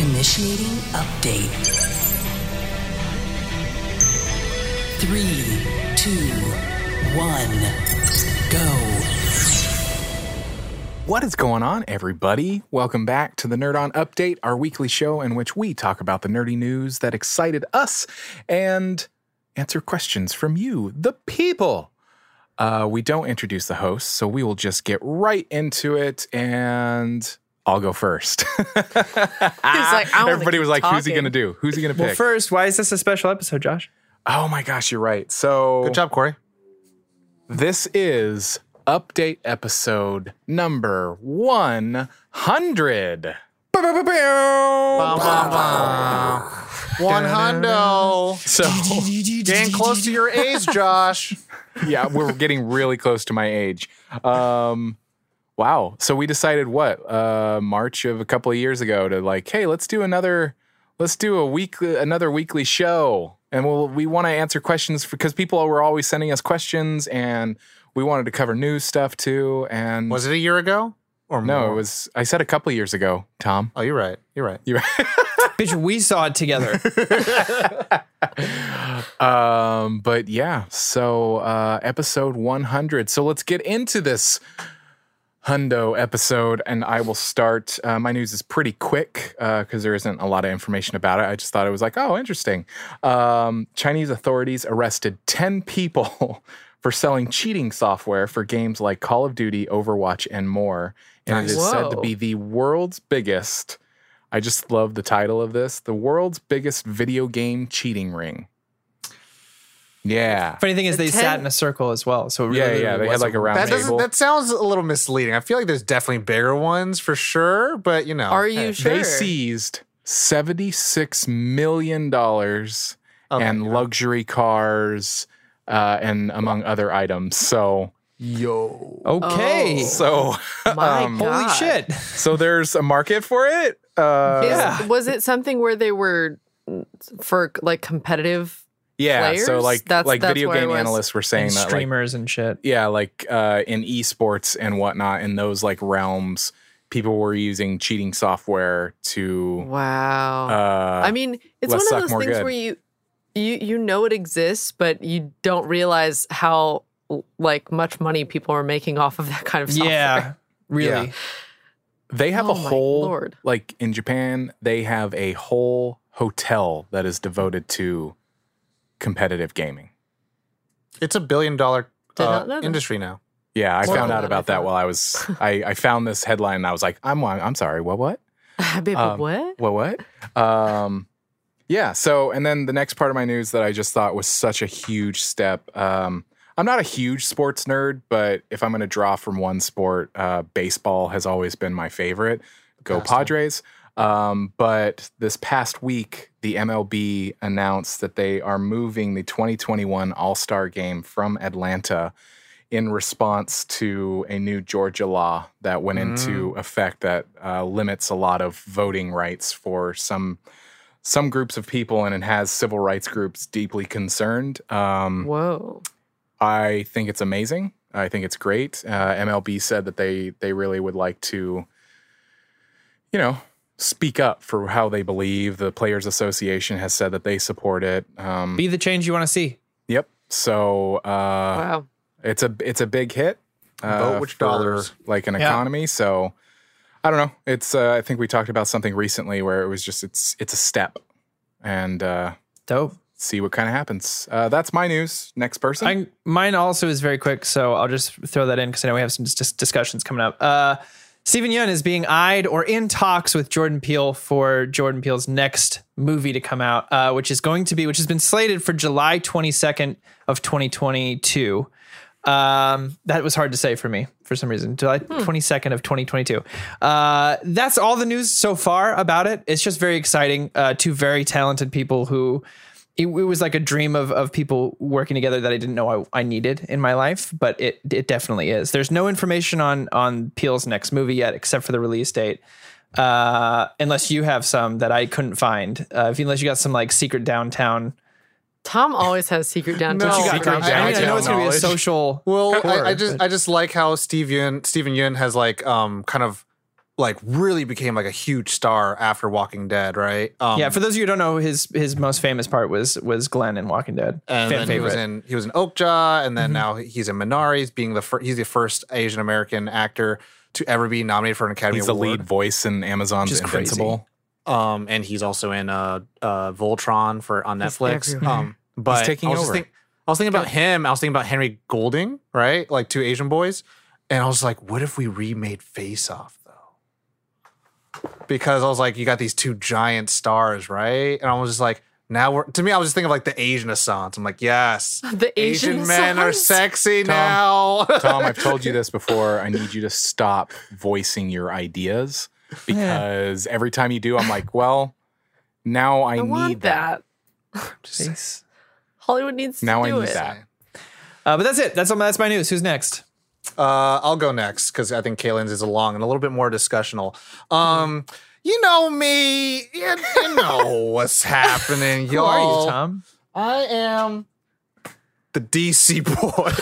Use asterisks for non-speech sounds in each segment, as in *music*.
Initiating update. Three, two, one, go. What is going on, everybody? Welcome back to the Nerd On Update, our weekly show in which we talk about the nerdy news that excited us and answer questions from you, the people. Uh, we don't introduce the host, so we will just get right into it and I'll go first. *laughs* like, I Everybody was keep like, who's he going to do? Who's he going to pick? Well, first, why is this a special episode, Josh? oh my gosh, you're right. So Good job, Corey. This is update episode number 100. One hundo. So, Getting close to your age, Josh. *laughs* yeah, we're getting really close to my age. Um, wow. So we decided what? Uh, March of a couple of years ago to like, hey, let's do another let's do a weekly another weekly show. And we'll we want to answer questions because people were always sending us questions and we wanted to cover news stuff too. And Was it a year ago or no, more? it was I said a couple of years ago, Tom. Oh, you're right. You're right. You're right. *laughs* Bitch, we saw it together. *laughs* Um, but yeah, so uh episode 100. So let's get into this Hundo episode, and I will start. Uh, my news is pretty quick because there isn't a lot of information about it. I just thought it was like, oh, interesting. Um, Chinese authorities arrested 10 people *laughs* for selling cheating software for games like Call of Duty, Overwatch, and more. And it Nice. is said to be the world's biggest. I just love the title of this the world's biggest video game cheating ring. Yeah. Funny thing is, The they ten- sat in a circle as well. So really, Yeah, literally yeah, they had like a round That table. That sounds a little misleading. I feel like there's definitely bigger ones for sure, but you know. Are you hey. sure? They seized $76 million Okay, and luxury cars uh, and among other items. So, Yo. Okay. Oh. so, *laughs* My um, Holy shit. so there's a market for it. Uh, Is- Yeah. Was it something where they were mm, for like competitive? Yeah. So like, That's- like that's video game analysts were saying And that like, streamers and shit. yeah, like uh, in esports and whatnot, in those like realms, people were using cheating software to. Wow. Uh, I mean, it's one of those things good. where you you you know it exists, but you don't realize how like much money people are making off of that kind of software. Yeah. *laughs* Really. Yeah. They have Oh a whole Lord. like in Japan, they have a whole hotel that is devoted to competitive gaming. It's a billion dollar uh, not know that. industry now. Yeah, I More found out about that while I was *laughs* I, I found this headline and I was like, I'm I'm sorry, what what? *laughs* Baby, Um, what? What what? Um yeah, so and then the next part of my news that I just thought was such a huge step. Um I'm not a huge sports nerd, but if I'm going to draw from one sport, uh, baseball has always been my favorite. Go Padres. Um, but this past week, the MLB announced that they are moving the 2021 All Star game from Atlanta in response to a new Georgia law that went into effect that uh, limits a lot of voting rights for some some groups of people, and it has civil rights groups deeply concerned. Um, Whoa. I think it's amazing. I think it's great. Uh, MLB said that they they really would like to, you know, speak up for how they believe. The Players Association has said that they support it. Um, Be the change you want to see. yep. So uh, wow. it's a it's a big hit. Uh, Vote which for, dollars. like an Yeah. economy. So I don't know. It's uh, I think we talked about something recently where it was just it's it's a step, and uh, Dope. see what kind of happens. Uh, that's my news. Next person. I, mine also is very quick, so I'll just throw that in because I know we have some dis- discussions coming up. Uh, Steven Yeun is being eyed or in talks with Jordan Peele for Jordan Peele's next movie to come out, uh, which is going to be, which has been slated for July 22nd of 2022. Um, that was hard to say for me for some reason. July 22nd of 2022. Uh, that's all the news so far about it. It's just very exciting. Uh, two very talented people who it, it was like a dream of, of people working together that I didn't know I, I needed in my life, but it it definitely is. There's no information on on Peele's next movie yet, except for the release date. Uh, unless you have some that I couldn't find. Uh, if unless you got some like secret downtown. Tom always has secret *laughs* downtown. No, you got, secret Greg? I, mean, I know it's gonna be a social. Well, horror, I, I just but- I just like how Steve Yeun, Steven Yeun has like um kind of like really became like a huge star after Walking Dead, right? Um, yeah, for those of you who don't know, his his most famous part was was Glenn in Walking Dead. and Fan then he was favorite. in he was in Okja, and then now he's in Minari's, being the fir- he's the first Asian American actor to ever be nominated for an Academy He's the lead voice in Amazon's Which is crazy. Invincible. Um, and he's also in uh, uh, Voltron for on He's Netflix. everywhere. Um, but taking I was over. think- I was thinking about him. I was thinking about Henry Golding, right? Like two Asian boys, and I was like, what if we remade Face Off though? Because I was like, you got these two giant stars, right? And I was just like, now we're to me, I was just thinking of like the Asian Assance. I'm like, yes, *laughs* The Asian, Asian men are Assance? sexy now. *laughs* Tom, I've told you this before. I need you to stop voicing your ideas *laughs* because every time you do, I'm like, well, now I, I need want that. that. Jeez. Hollywood needs to Now I need it. that. Uh, but that's it. That's that's my news. Who's next? Uh, I'll go next because I think Kaylin's is long and a little bit more discussional. Um, you know me, you, you know *laughs* what's happening, Who y'all. are you, Tom? I am the DC *laughs* boy.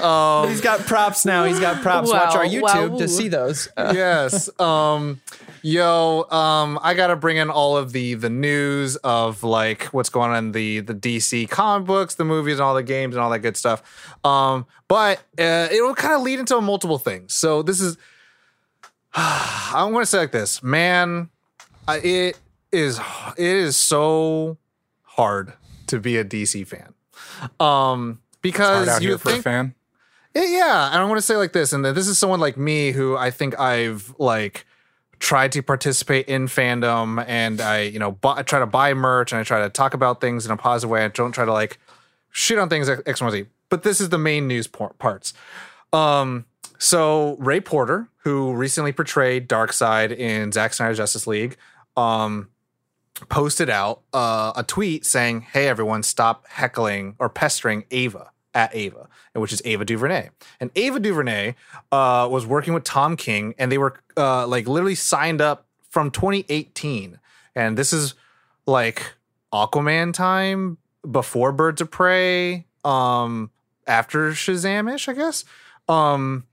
Wow. um, He's got props now. He's got props. Watch our YouTube wow. to see those. Uh, yes. Um, yo, um, I gotta bring in all of the the news of like what's going on in the the DC comic books, the movies, and all the games and all that good stuff. Um, but uh, it will kind of lead into multiple things. So this is, *sighs* I'm gonna say like this, man. I, it is it is so hard to be a DC fan. Um, because you think fan. yeah, and I want to say like this, and that this is someone like me who I think I've like tried to participate in fandom, and I, you know, bu- I try to buy merch and I try to talk about things in a positive way. I don't try to like shit on things X, Y, Z. But this is the main news por- parts. Um, so Ray Porter, who recently portrayed Darkseid in Zack Snyder's Justice League, um, posted out uh, a tweet saying, "Hey everyone, stop heckling or pestering Ava at Ava, which is Ava DuVernay." And Ava DuVernay uh, was working with Tom King, and they were uh, like literally signed up from 2018, and this is like Aquaman time before Birds of Prey, um, after Shazamish, I guess. Um,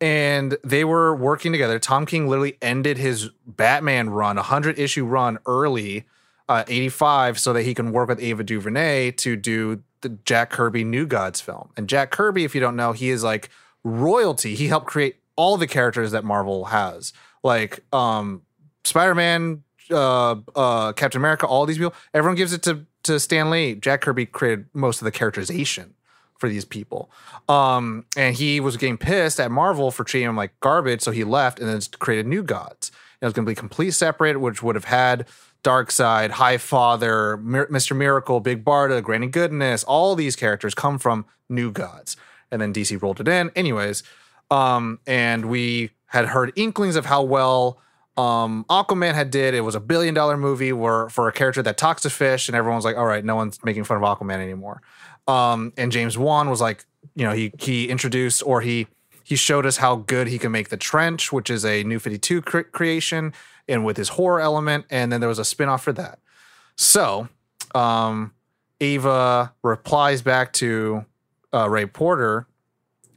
and they were working together. Tom King literally ended his Batman run, a hundred issue run early, uh, 85, so that he can work with Ava DuVernay to do the Jack Kirby New Gods film. And Jack Kirby, if you don't know, he is like royalty. He helped create all the characters that Marvel has, like um, Spider Man, uh, uh, Captain America, all these people. Everyone gives it to to Stan Lee. Jack Kirby created most of the characterization for these people. Um, and he was getting pissed at Marvel for treating him like garbage, so he left and then created New Gods. It was going to be complete separate, which would have had Darkseid, High Father, Mr. Miracle, Big Barda, Granny Goodness, all these characters come from New Gods. And then DC rolled it in. Anyways, um, and we had heard inklings of how well um, Aquaman had did. It was a billion dollar movie where for a character that talks to fish, and everyone's like, "All right, no one's making fun of Aquaman anymore." Um, and James Wan was like, you know, he he introduced or he he showed us how good he can make the Trench, which is a New Fifty Two cre- creation, and with his horror element. And then there was a spinoff for that. So, um, Ava replies back to uh, Ray Porter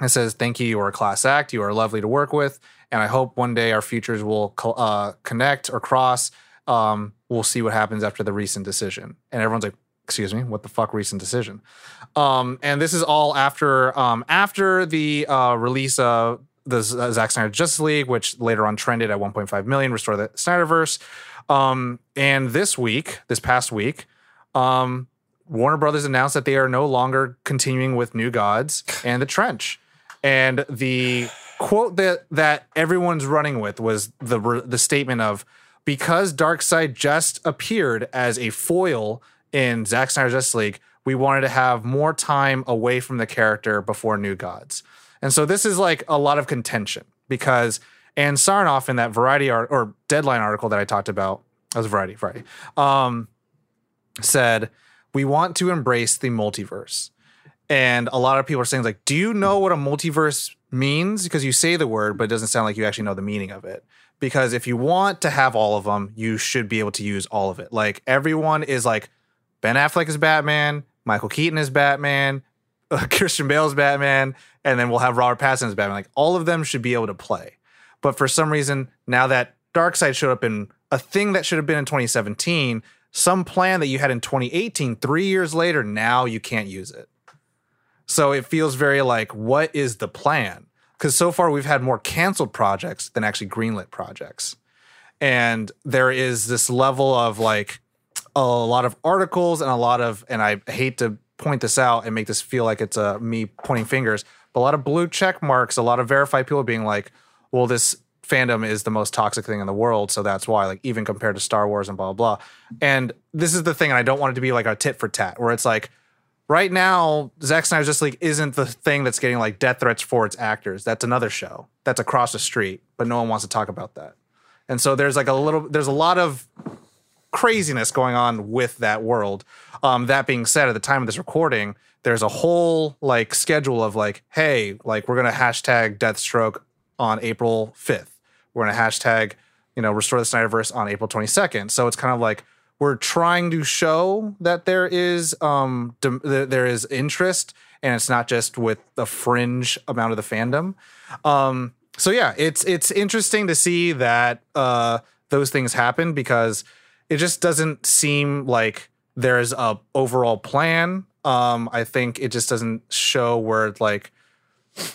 and says, "Thank you. You are a class act. You are lovely to work with, and I hope one day our futures will uh, connect or cross. Um, we'll see what happens after the recent decision." And everyone's like, "Excuse me, what the fuck recent decision?" Um, and this is all after um, after the uh, release of the uh, Zack Snyder Justice League, which later on trended at 1.5 million, restore the Snyderverse. Um, and this week, this past week, um, Warner Brothers announced that they are no longer continuing with New Gods and The Trench. And the quote that that everyone's running with was the the statement of because Darkseid just appeared as a foil in Zack Snyder's Justice League, we wanted to have more time away from the character before New Gods. And so this is like a lot of contention because and Sarnoff in that Variety art or Deadline article that I talked about, that was Variety, Variety, um, said we want to embrace the multiverse. And a lot of people are saying like, do you know what a multiverse means? Because you say the word, but it doesn't sound like you actually know the meaning of it. Because if you want to have all of them, you should be able to use all of it. Like everyone is like Ben Affleck is Batman, Michael Keaton is Batman, *laughs* uh, Christian Bale is Batman, and then we'll have Robert Pattinson as Batman. Like all of them should be able to play. But for some reason, now that Darkseid showed up in a thing that should have been in 2017, some plan that you had in 2018, three years later, now you can't use it. So it feels very like, what is the plan? Because so far we've had more canceled projects than actually greenlit projects. And there is this level of like a lot of articles and a lot of, and I hate to point this out and make this feel like it's uh, me pointing fingers, but a lot of blue check marks, a lot of verified people being like, well, this fandom is the most toxic thing in the world. So that's why, like, even compared to Star Wars and blah, blah, blah. And this is the thing, and I don't want it to be like a tit for tat, where it's like, right now, Zack Snyder's Justice League isn't the thing that's getting like death threats for its actors. That's another show that's across the street, but no one wants to talk about that. And so there's like a little, there's a lot of craziness going on with that world. Um, that being said, at the time of this recording, there's a whole like schedule of like, hey, like we're gonna hashtag Deathstroke on April 5th. We're gonna hashtag, you know, restore the Snyderverse on April 22nd. So it's kind of like we're trying to show that there is um th- there is interest and it's not just with the fringe amount of the fandom. Um, so yeah, it's it's interesting to see that uh, those things happen because it just doesn't seem like there's a overall plan. Um, I think it just doesn't show where like.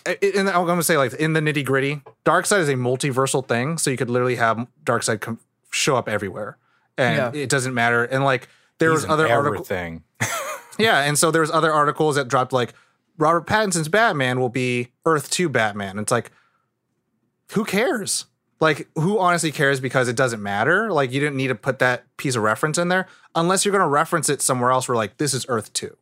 And I'm going to say like in the nitty gritty, Darkseid is a multiversal thing, so you could literally have Darkseid com- show up everywhere, and Yeah. it doesn't matter. And like there He's was other articles, *laughs* *laughs* yeah, and so there was other articles that dropped like Robert Pattinson's Batman will be Earth 2 Batman. It's like who cares? Like who honestly cares because it doesn't matter? Like you didn't need to put that piece of reference in there unless you're going to reference it somewhere else where like this is Earth 2.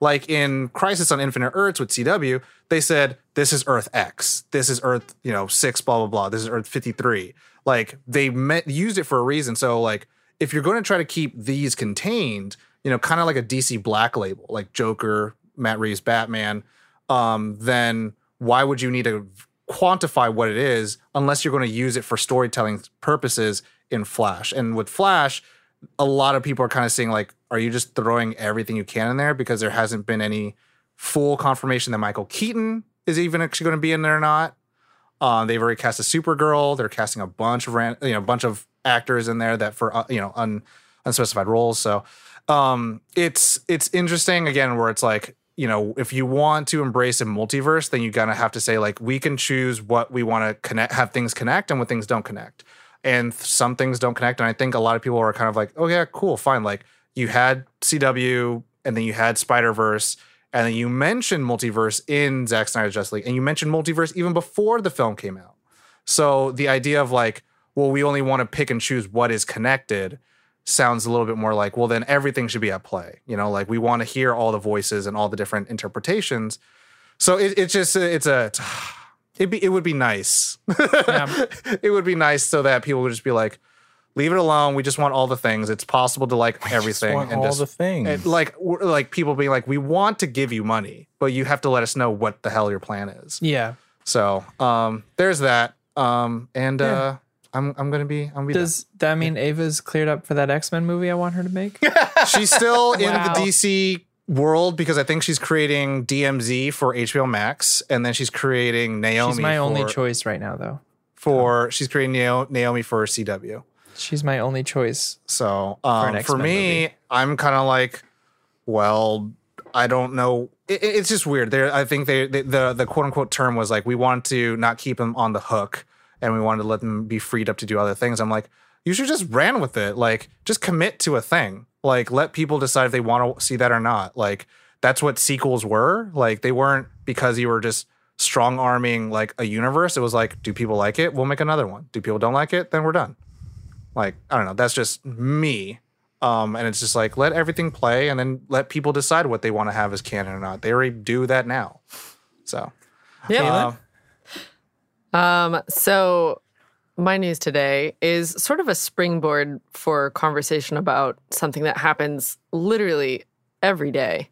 Like in Crisis on Infinite Earths with CW, they said this is Earth X. This is Earth, you know, 6 blah blah blah. This is Earth 53. Like they met, used it for a reason. So like if you're going to try to keep these contained, you know, kind of like a DC Black label, like Joker, Matt Reeves, Batman, um, then why would you need to quantify what it is unless you're going to use it for storytelling purposes in Flash? And with Flash, a lot of people are kind of seeing like, are you just throwing everything you can in there because there hasn't been any full confirmation that Michael Keaton is even actually going to be in there or not? Um, they've already cast a Supergirl. They're casting a bunch of ran- you know a bunch of actors in there that for uh, you know un- unspecified roles. So um, it's it's interesting again where it's like you know if you want to embrace a multiverse, then you gotta have to say like we can choose what we want to connect, have things connect, and what things don't connect. And some things don't connect, and I think a lot of people are kind of like, oh yeah, cool, fine. Like you had CW, and then you had Spider Verse, and then you mentioned multiverse in Zack Snyder's Justice League, and you mentioned multiverse even before the film came out. So the idea of like, well, we only want to pick and choose what is connected sounds a little bit more like, well, then everything should be at play. You know, like we want to hear all the voices and all the different interpretations. So it, it's just it's a it's, *sighs* it'd be it would be nice. Yeah. *laughs* it would be nice so that people would just be like, leave it alone. We just want all the things. It's possible to like everything want and all just the things. and like like people being like, we want to give you money, but you have to let us know what the hell your plan is. Yeah. So um, there's that. Um, and uh, I'm I'm gonna be I'm gonna be done. Does that mean Ava's cleared up for that X Men movie I want her to make? *laughs* She's still in Wow. the DC world because I think she's creating DMZ for HBO Max, and then she's creating Naomi. She's my only choice right now, though. For she's creating Nao- Naomi for CW. She's my only choice. So an um, for X-Men me, movie. I'm kind of like, well, I don't know. It, it- it's just weird. There, I think they, they the the quote unquote term was like we want to not keep them on the hook, and we wanted to let them be freed up to do other things. I'm like, you should just ran with it. Like, just commit to a thing. Like, let people decide if they want to see that or not. Like, that's what sequels were. Like, they weren't because you were just strong arming like a universe. It was like, do people like it? We'll make another one. Do people don't like it? Then we're done. Like, I don't know. That's just me. Um, and it's just like let everything play and then let people decide what they want to have as canon or not. They already do that now. So Yeah. uh, Um, so my news today is sort of a springboard for conversation about something that happens literally every day.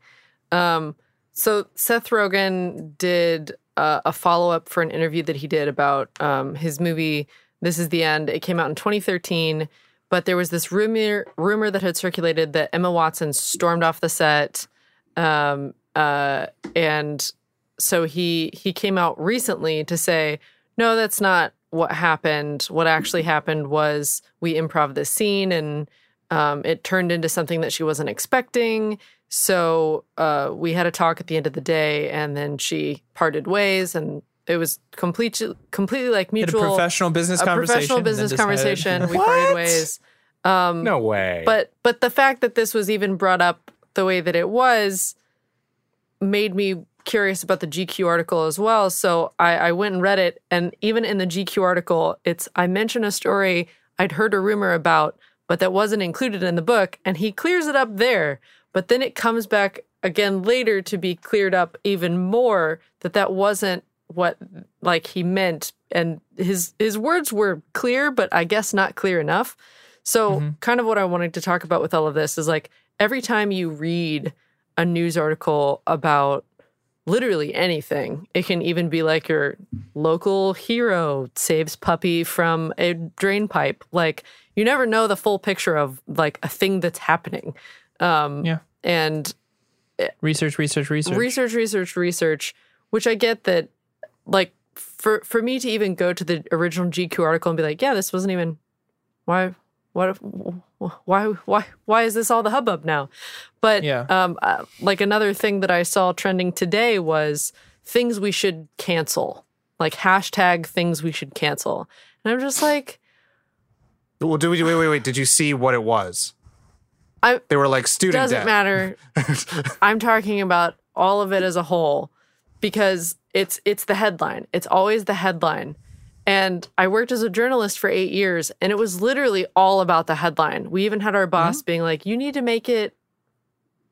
Um, so Seth Rogen did uh, a follow up for an interview that he did about um, his movie. This is the end. It came out in 2013, but there was this rumor rumor that had circulated that Emma Watson stormed off the set, um, uh, and so he he came out recently to say no that's not what happened, what actually happened was we improv this scene and um, it turned into something that she wasn't expecting. So uh, we had a talk at the end of the day, and then she parted ways, and it was completely completely like Had a mutual professional business a conversation. professional business conversation. *laughs* We parted ways. Um, No way. but but the fact that this was even brought up the way that it was made me curious about the GQ article as well. So I, I went and read it, and even in the GQ article, it's I mentioned a story I'd heard a rumor about, but that wasn't included in the book, and he clears it up there. But then it comes back again later to be cleared up even more that that wasn't what like he meant and his his words were clear but i guess not clear enough so mm-hmm. kind of what i wanted to talk about with all of this is like every time you read a news article about literally anything it can even be like your local hero saves puppy from a drain pipe like you never know the full picture of like a thing that's happening um Yeah. and Research, research, research. research research research which i get that like for for me to even go to the original gq article and be like yeah this wasn't even why what why why why is this all the hubbub now but Yeah. um uh, like another thing that i saw trending today was things we should cancel like hashtag things we should cancel and i'm just like Well, do we wait, wait, wait? Did you see what it was? I- they were like student doesn't debt. matter. *laughs* I'm talking about all of it as a whole because it's it's the headline. It's always the headline. And I worked as a journalist for 8 years and it was literally all about the headline. We even had our boss mm-hmm. being like, "You need to make it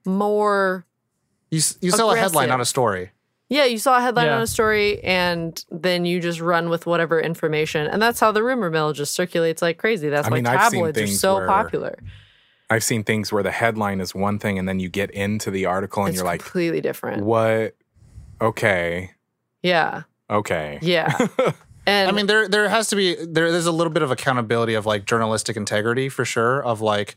more You you sell a headline, Aggressive. not a story. yeah, you saw a headline Yeah. on a story and then you just run with whatever information. And that's how the rumor mill just circulates like crazy. That's I why mean, tabloids are so where- popular. I've seen things where the headline is one thing and then you get into the article and It's you're like, completely different. what? Okay. Yeah. Okay. Yeah. *laughs* And I mean, there there has to be there. There's a little bit of accountability of like journalistic integrity for sure. Of like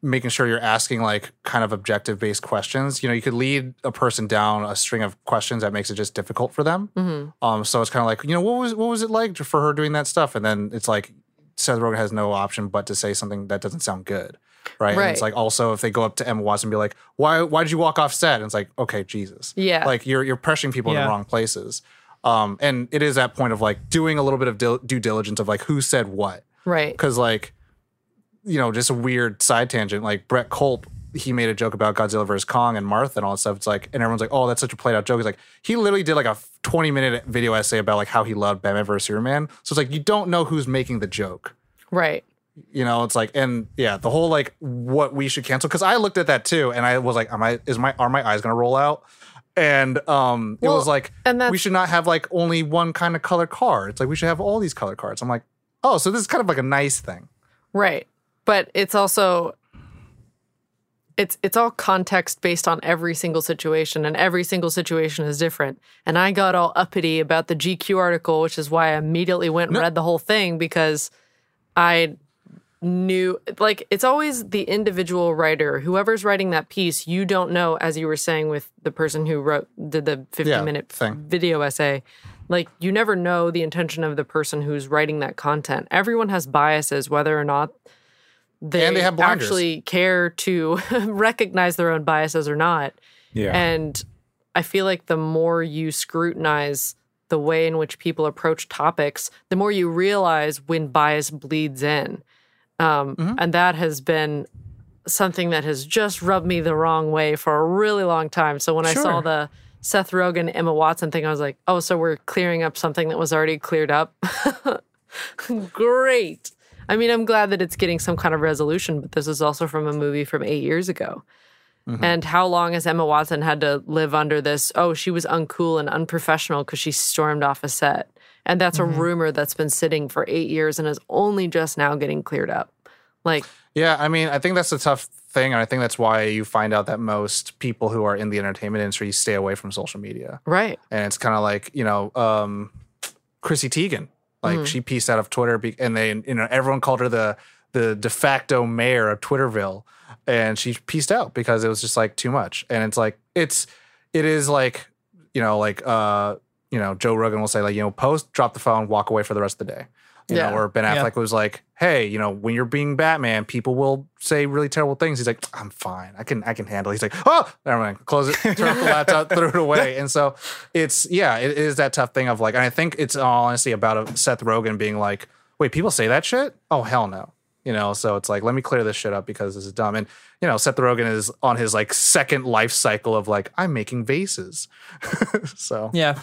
making sure you're asking like kind of objective based questions. You know, you could lead a person down a string of questions that makes it just difficult for them. Mhm. Um, so it's kind of like you know what was what was it like for her doing that stuff, and then it's like Seth Rogen has no option but to say something that doesn't sound good. Right. And it's like also if they go up to Emma Watson and be like, why why did you walk off set? And it's like, okay, Jesus. Yeah. Like you're you're pressuring people in the wrong places. Um, and it is that point of like doing a little bit of dil- due diligence of like who said what. right. Because like, you know, just a weird side tangent. Like Brett Culp, he made a joke about Godzilla vs Kong and Martha and all that stuff. It's like, and everyone's like, oh, that's such a played out joke. It's like he literally did like a 20 minute video essay about like how he loved Batman vs Superman. So it's like you don't know who's making the joke. Right. You know, it's like, and yeah, the whole like what we should cancel. Because I looked at that too, and I was like, am I is my are my eyes gonna roll out? And um, it was like, we should not have like only one kind of color card. It's like we should have all these color cards. I'm like, oh, so this is kind of like a nice thing. Right. But it's also it's it's all context based on every single situation and every single situation is different. And I got all uppity about the GQ article, which is why I immediately went and read the whole thing because I knew like it's always the individual writer whoever's writing that piece you don't know as you were saying with the person who wrote did the 50 Yeah, minute thing. video essay like you never know the intention of the person who's writing that content everyone has biases whether or not they, And they have actually care to *laughs* recognize their own biases or not Yeah. and I feel like the more you scrutinize the way in which people approach topics, the more you realize when bias bleeds in. Um, Mm-hmm. And that has been something that has just rubbed me the wrong way for a really long time. So when I saw the Seth Rogen, Emma Watson thing, I was like, oh, so we're clearing up something that was already cleared up. *laughs* Great. I mean, I'm glad that it's getting some kind of resolution, but this is also from a movie from eight years ago. And how long has Emma Watson had to live under this? Oh, she was uncool and unprofessional because she stormed off a set. And that's a rumor that's been sitting for eight years and is only just now getting cleared up. Like, Yeah, I mean, I think that's a tough thing, and I think that's why you find out that most people who are in the entertainment industry stay away from social media. right. And it's kind of like you know, um, Chrissy Teigen, like she pieced out of Twitter, be- and they, you know, everyone called her the the de facto mayor of Twitterville, and she pieced out because it was just like too much. And it's like it's it is like you know, like uh, you know, Joe Rogan will say like you know, post, drop the phone, walk away for the rest of the day. You Yeah. know, where Ben Yeah. Affleck was like, "Hey, you know, when you're being Batman, people will say really terrible things." He's like, "I'm fine. I can I can handle." it. He's like, "Oh, never mind. Close it. Turn off the *laughs* laptop. Throw it away." And so it's yeah, it is that tough thing of like, and I think it's all honestly about Seth Rogen being like, "Wait, people say that shit? Oh hell no." You know, so it's like, let me clear this shit up because this is dumb. And you know, Seth Rogen is on his like second life cycle of like, I'm making vases. *laughs* so Yeah.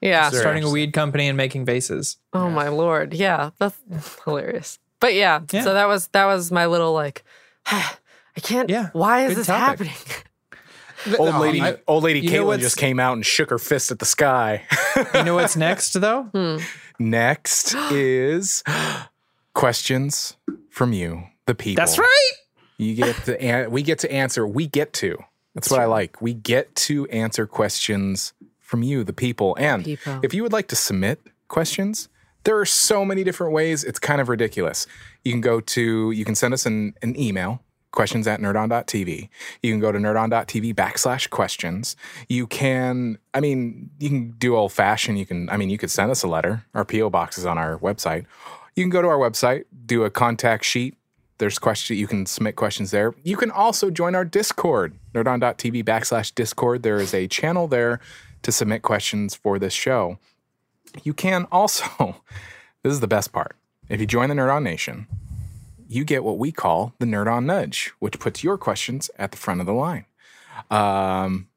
Yeah. Sure. Starting a weed company and making vases. Oh my lord. Yeah, that's *laughs* hilarious. But yeah, Yeah. so that was that was my little like *sighs* I can't Yeah, why is good this topic. happening? *laughs* Old No, lady, oh, I- old lady you Caitlin just came out and shook her fist at the sky. You know what's next *laughs* though? Hmm. Next *gasps* is questions from you, the people. That's right. You get to an- we get to answer. We get to. That's what I like. We get to answer questions from you, the people. And People. if you would like to submit questions, there are so many different ways. It's kind of ridiculous. You can go to, you can send us an, an email, questions at nerdon.tv. You can go to nerdon.tv backslash questions. You can, I mean, you can do old fashioned. You can, I mean, you could send us a letter. Our P.O. box is on our website. You can go to our website, do a contact sheet, there's question you can submit questions there. You can also join our Discord, nerdon.tv backslash Discord. There is a channel there to submit questions for this show. You can also, *laughs* this is the best part. If you join the Nerd On Nation, you get what we call the Nerd On Nudge, which puts your questions at the front of the line. Um,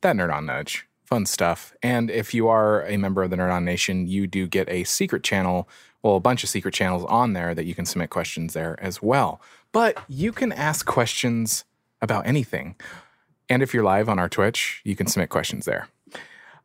that Nerd On Nudge, fun stuff. And if you are a member of the Nerd On Nation, you do get a secret channel, well, a bunch of secret channels on there that you can submit questions there as well. But you can ask questions about anything. And if you're live on our Twitch, you can submit questions there.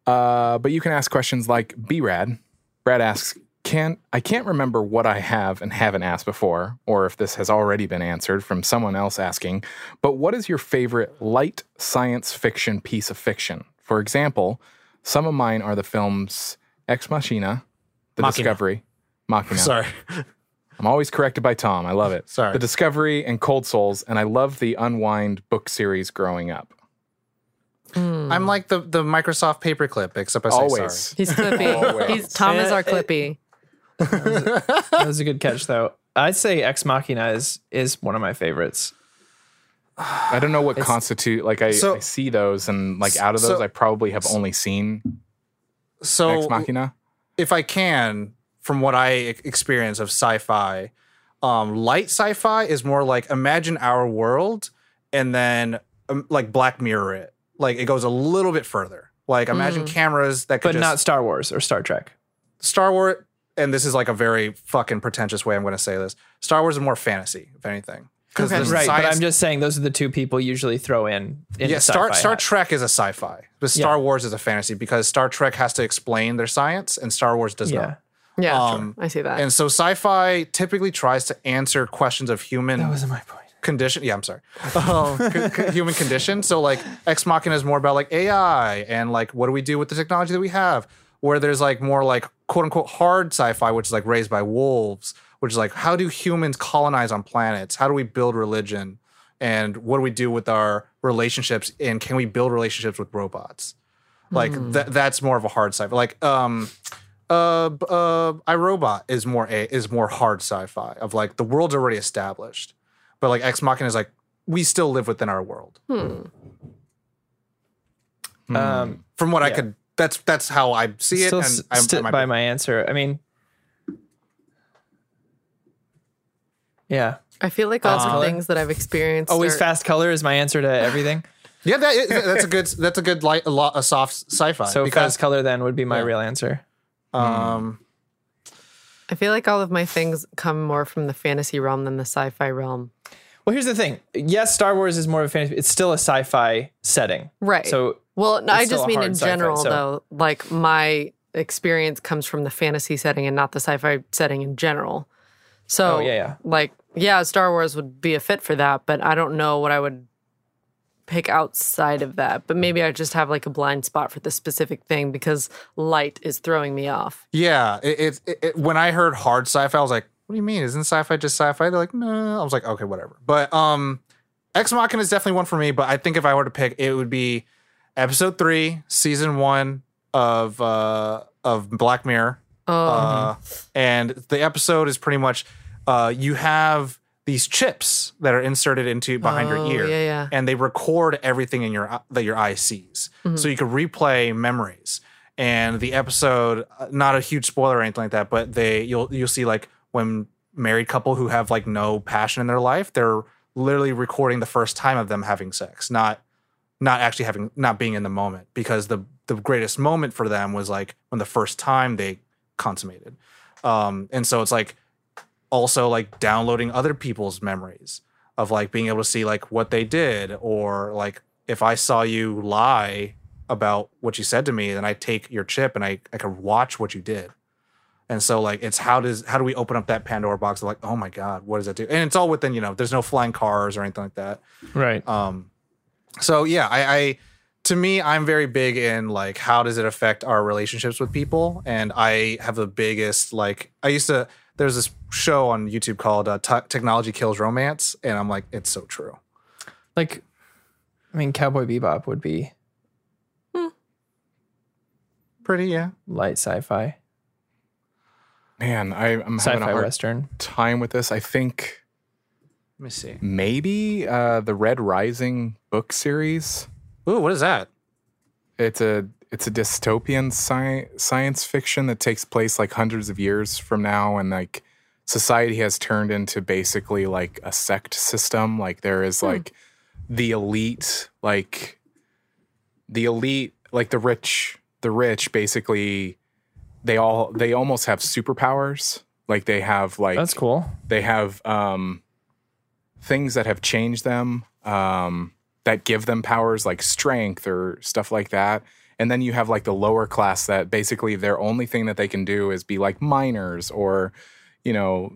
Uh, but you can ask questions like B Rad. Brad asks, can I can't remember what I have and haven't asked before, or if this has already been answered from someone else asking, but what is your favorite light science fiction piece of fiction? For example, some of mine are the films Ex Machina, The Machina. Discovery, Machina. *laughs* sorry. I'm always corrected by Tom. I love it. Sorry. The Discovery and Cold Souls, and I love the Unwind book series growing up. I'm like the the Microsoft paperclip, except I say Always. sorry. He's Clippy. *laughs* Always. He's Tom is our it- Clippy. *laughs* That was a good catch though. I'd say Ex Machina is is one of my favorites. I don't know what constitute like I, So- I see those and like out of those so- I probably have only seen So Ex Machina. if I can, from what I e- experience of sci-fi, um, light sci-fi is more like imagine our world, and then um, like Black Mirror it. Like it goes a little bit further. Like imagine cameras that could But just not Star Wars or Star Trek. Star Wars. And this is like a very fucking pretentious way I'm going to say this. Star Wars is more fantasy, if anything. 'Cause Okay. there's Right, but I'm just saying those are the two people usually throw in. in yeah, Star Star hat. Trek is a sci-fi, but Star Wars is a fantasy because Star Trek has to explain their science and Star Wars does Yeah, not. Yeah, Um, I see that. And so sci-fi typically tries to answer questions of human that wasn't my point. Condition. Yeah, I'm sorry. Um, *laughs* *laughs* c- c- human condition. So like Ex Machina is more about like AI and like what do we do with the technology that we have. Where there's like more like quote unquote hard sci-fi, which is like raised by wolves, which is like how do humans colonize on planets? How do we build religion? And what do we do with our relationships? And can we build relationships with robots? Like that that's more of a hard sci-fi. Like um uh uh iRobot is more a is more hard sci-fi of like the world's already established. But like Ex Machina is like we still live within our world. Um, From what I could that's that's how I see it still and s- I'm, stick I might by be- my answer. I mean, yeah. I feel like all the color? things that I've experienced. Always are- fast color is my answer to *laughs* everything. Yeah, that is, that's a good that's a good light a, lot, a soft sci-fi So because fast color then would be my Yeah. real answer. um I feel like all of my things come more from the fantasy realm than the sci-fi realm. Well, here's the thing. Yes, Star Wars is more of a fantasy. It's still a sci-fi setting, Right. So Well, no, I just mean in general, so- though. Like my experience comes from the fantasy setting and not the sci-fi setting in general. So, Oh, yeah, yeah. like, yeah, Star Wars would be a fit for that, but I don't know what I would pick outside of that. But maybe I just have like a blind spot for the specific thing because light is throwing me off. yeah, it, it, it, when I heard hard sci-fi I was like, what do you mean? Isn't sci-fi just sci-fi? They're like, no. I was like, okay, whatever. But um Ex Machina is definitely one for me, but I think if I were to pick it would be episode 3, season 1 of uh of Black Mirror Oh, Uh, and the episode is pretty much uh, you have these chips that are inserted into behind Oh, your ear, yeah, yeah. and they record everything in your that your eye sees, Mm-hmm. so you can replay memories. And the episode, uh, not a huge spoiler or anything like that, but they you'll you'll see like when married couple who have like no passion in their life, they're literally recording the first time of them having sex, not not actually having not being in the moment because the the greatest moment for them was like when the first time they consummated um and so it's like also like downloading other people's memories of like being able to see like what they did or like if i saw you lie about what you said to me then i take your chip and i i can watch what you did and so like it's how does how do we open up that pandora box of like oh my god what does that do and it's all within you know there's no flying cars or anything like that Right. um, so yeah, I, I to me, I'm very big in like how does it affect our relationships with people, and I have the biggest like I used to. There's this show on YouTube called uh, Te- "Technology Kills Romance," and I'm like, it's so true. like, I mean, Cowboy Bebop would be hmm. Pretty, yeah. light sci-fi, Man, I, I'm having a sci-fi hard western. time with this. I think Let me see. maybe uh, the Red Rising book series. Ooh, what is that? It's a it's a dystopian sci- science fiction that takes place like hundreds of years from now, and like society has turned into basically like a sect system. Like there is like the elite, like the elite, like the rich, the rich. Basically, they all they almost have superpowers. Like they have like That's cool. they have um, things that have changed them um, that give them powers like strength or stuff like that. And then you have like the lower class that basically their only thing that they can do is be like miners or, you know,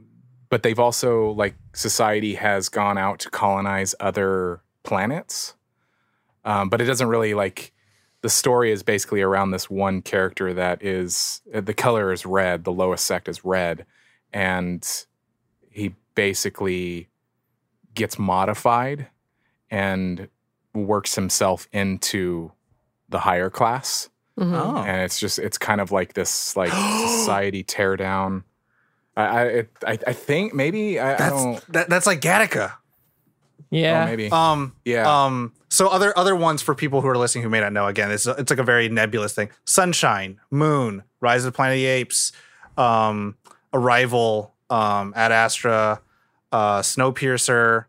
but they've also like society has gone out to colonize other planets. Um, but it doesn't really like the story is basically around this one character that is uh, the color is red, the lowest sect is red, and he basically gets modified and works himself into the higher class Mhm. Oh, and it's just it's kind of like this like *gasps* society tear down i I, it, I I think maybe I, I that's don't that, that's like Gattaca. Yeah. oh, maybe Um, yeah Um, so other other ones for people who are listening who may not know. Again, it's it's like a very nebulous thing. Sunshine, Moon, Rise of the Planet of the Apes, um, Arrival, um, Ad Astra, uh, Snowpiercer,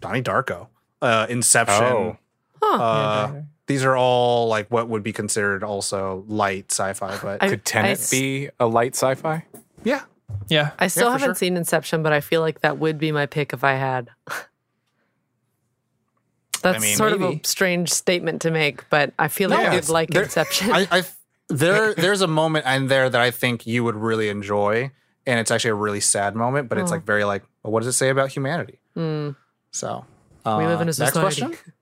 Donnie Darko, uh, Inception. Oh. Huh. Uh, Yeah, these are all like what would be considered also light sci-fi, but I- could Tenet s- be a light sci-fi yeah, yeah. I still for haven't sure. seen Inception, but I feel like that would be my pick if I had. That's mean, sort of a strange statement to make, but I feel like No, I would it's- like there- Inception. I, I there there's a moment in there that I think you would really enjoy, and it's actually a really sad moment, but it's Oh. like very like, well, what does it say about humanity? Mm. So We live in a uh, next society. question. *laughs*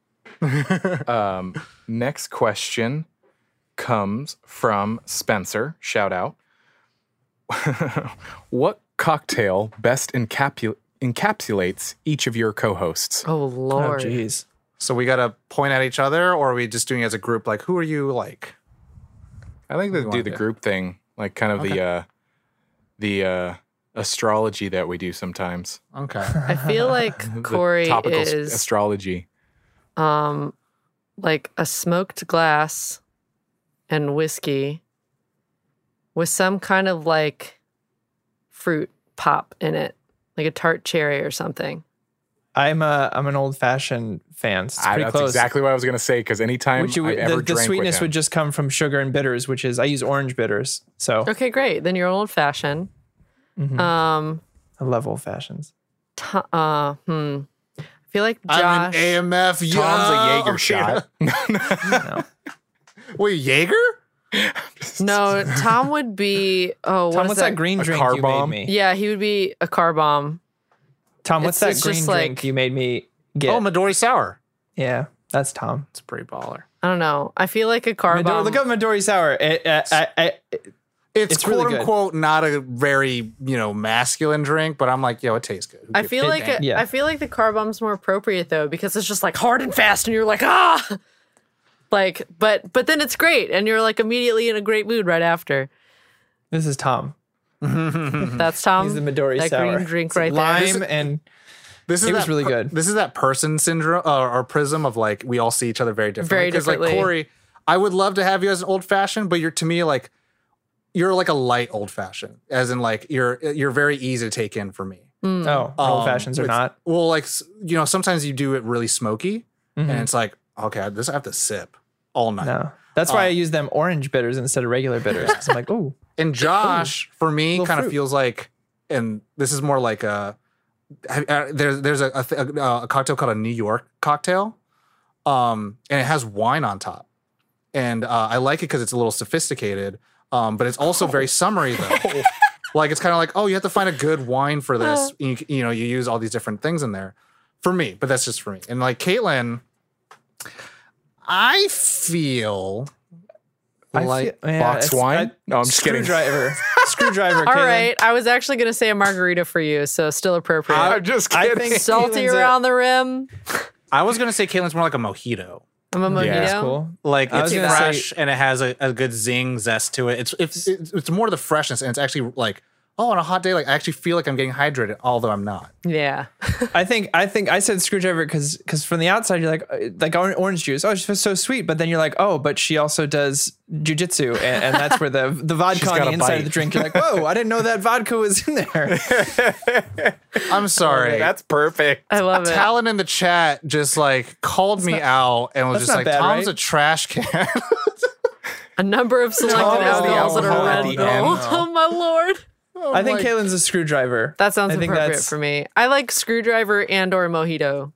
*laughs* um next question comes from spencer shout out *laughs* what cocktail best encapu- encapsulates each of your co-hosts oh Oh, lord. jeez. So we got to point at each other, or are we just doing it as a group? Like, who are you like? i think do they you do wanna the group thing like kind of the uh the uh astrology that we do sometimes Okay. I feel *laughs* like The Corey topical is astrology um like a smoked glass and whiskey with some kind of like fruit pop in it, like a tart cherry or something. I'm a I'm an old fashioned fan. so It's I- that's close. exactly what I was going to say because anytime Which you, I ever the, the drank sweetness with him, would just come from sugar and bitters, which is I use orange bitters, so Okay, great. Then you're old fashioned. mhm. Um, I love old fashions. t- uh, hmm. I feel like I'm Josh. an AMF. Tom's yo! a Jaeger Okay. shot. *laughs* No. *laughs* Wait, Jaeger? no, Tom would be. Oh, what Tom, what's that, green A drink car you bomb? made me? Yeah, he would be a car bomb. Tom, what's It's- that it's green drink like- you made me get? Oh, Midori Sour. yeah, that's Tom. It's a pretty baller. I don't know. I feel like a car Midori, bomb. look up Midori Sour. It, uh, I, I, It's, It's quote really unquote not a very you know masculine drink, but I'm like, yo, it tastes good. Who I feel a like damn? a, Yeah. I feel like the car bomb's more appropriate though because it's just like hard and fast and you're like ah *laughs* like but but then it's great and you're like immediately in a great mood right after. This is Tom. *laughs* That's Tom. He's the Midori that sour. green drink It's right lime there. Lime and This is It was really per- good. This is that person syndrome uh, or prism of like we all see each other very differently. Very Because like. Corey, I would love to have you as an old fashioned, but you're to me like you're like a light old fashioned, as in like you're you're very easy to take in for me. oh, Um, old fashions are with- not. Well, like you know, sometimes you do it really smoky, Mhm. and it's like okay, this I have to sip all night. No, that's Oh. why I use them orange bitters instead of regular bitters. I'm like, oh, *laughs* And Josh, for me, Little kind of feels like, and this is more like a uh, there's there's a, a, a, a cocktail called a New York cocktail, um, and it has wine on top, and uh, I like it because it's a little sophisticated, um, but it's also very *laughs* summery though. like it's kind of like, oh, you have to find a good wine for this. You, you know, you use all these different things in there. For me, but that's just for me. And like Caitlin, I feel I like feel, yeah, box wine? I- No, I'm just kidding. Screwdriver, *laughs* screwdriver. All Caitlin. right. I was actually going to say a margarita for you, so still appropriate. I'm just kidding. I think- Salty Caitlin's a- around the rim. I was gonna say Caitlin's more like a mojito. I'm a mojito. Yeah. That's cool. Like I it's was gonna fresh and it has a, a good zing zest to it. It's, it's it's it's more of the freshness and it's actually like oh on a hot day like I actually feel like I'm getting hydrated although I'm not. Yeah. *laughs* I think I think I said screwdriver because because from the outside you're like uh, like orange juice. Oh, she's so sweet, but then you're like, oh, but she also does jujitsu, and, and *laughs* that's where the the vodka on the inside bite. of the drink. You're like, whoa, I didn't know that vodka was in there. *laughs* I'm sorry. That's perfect. I love it. Talon in the chat just like called me out and was just like bad, Tom's right? a trash can. A number of selected Tom is the alcohols that are alcohol at red the bull. end. Oh my lord. I think Caitlin's a screwdriver. That sounds I think appropriate that's- for me. I like screwdriver and or mojito.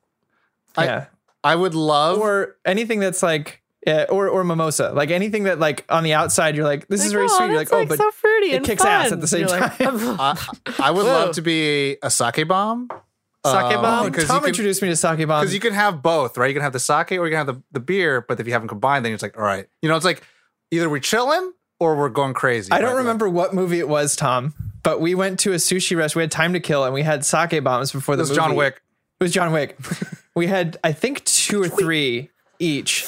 I- yeah, I would love or anything that's like. Yeah, or or mimosa, like anything that like on the outside you're like this is very Like, sweet. You're like that's, oh, but so fruity it and kicks ass at the same You're like, time. *laughs* I, I would Whoa. love to be a sake bomb. Sake Um, bomb? because Tom you can- introduced me to sake bomb. because you can have both, right? You can have the sake or you can have the, the beer, but if you have them combined, then it's like, all right, you know, it's like either we're chilling or we're going crazy. I don't right? Like, remember what movie it was, Tom, but we went to a sushi restaurant. We had time to kill, and we had sake bombs before the This is movie. John Wick. It was John Wick. *laughs* we had, I think, two or three each,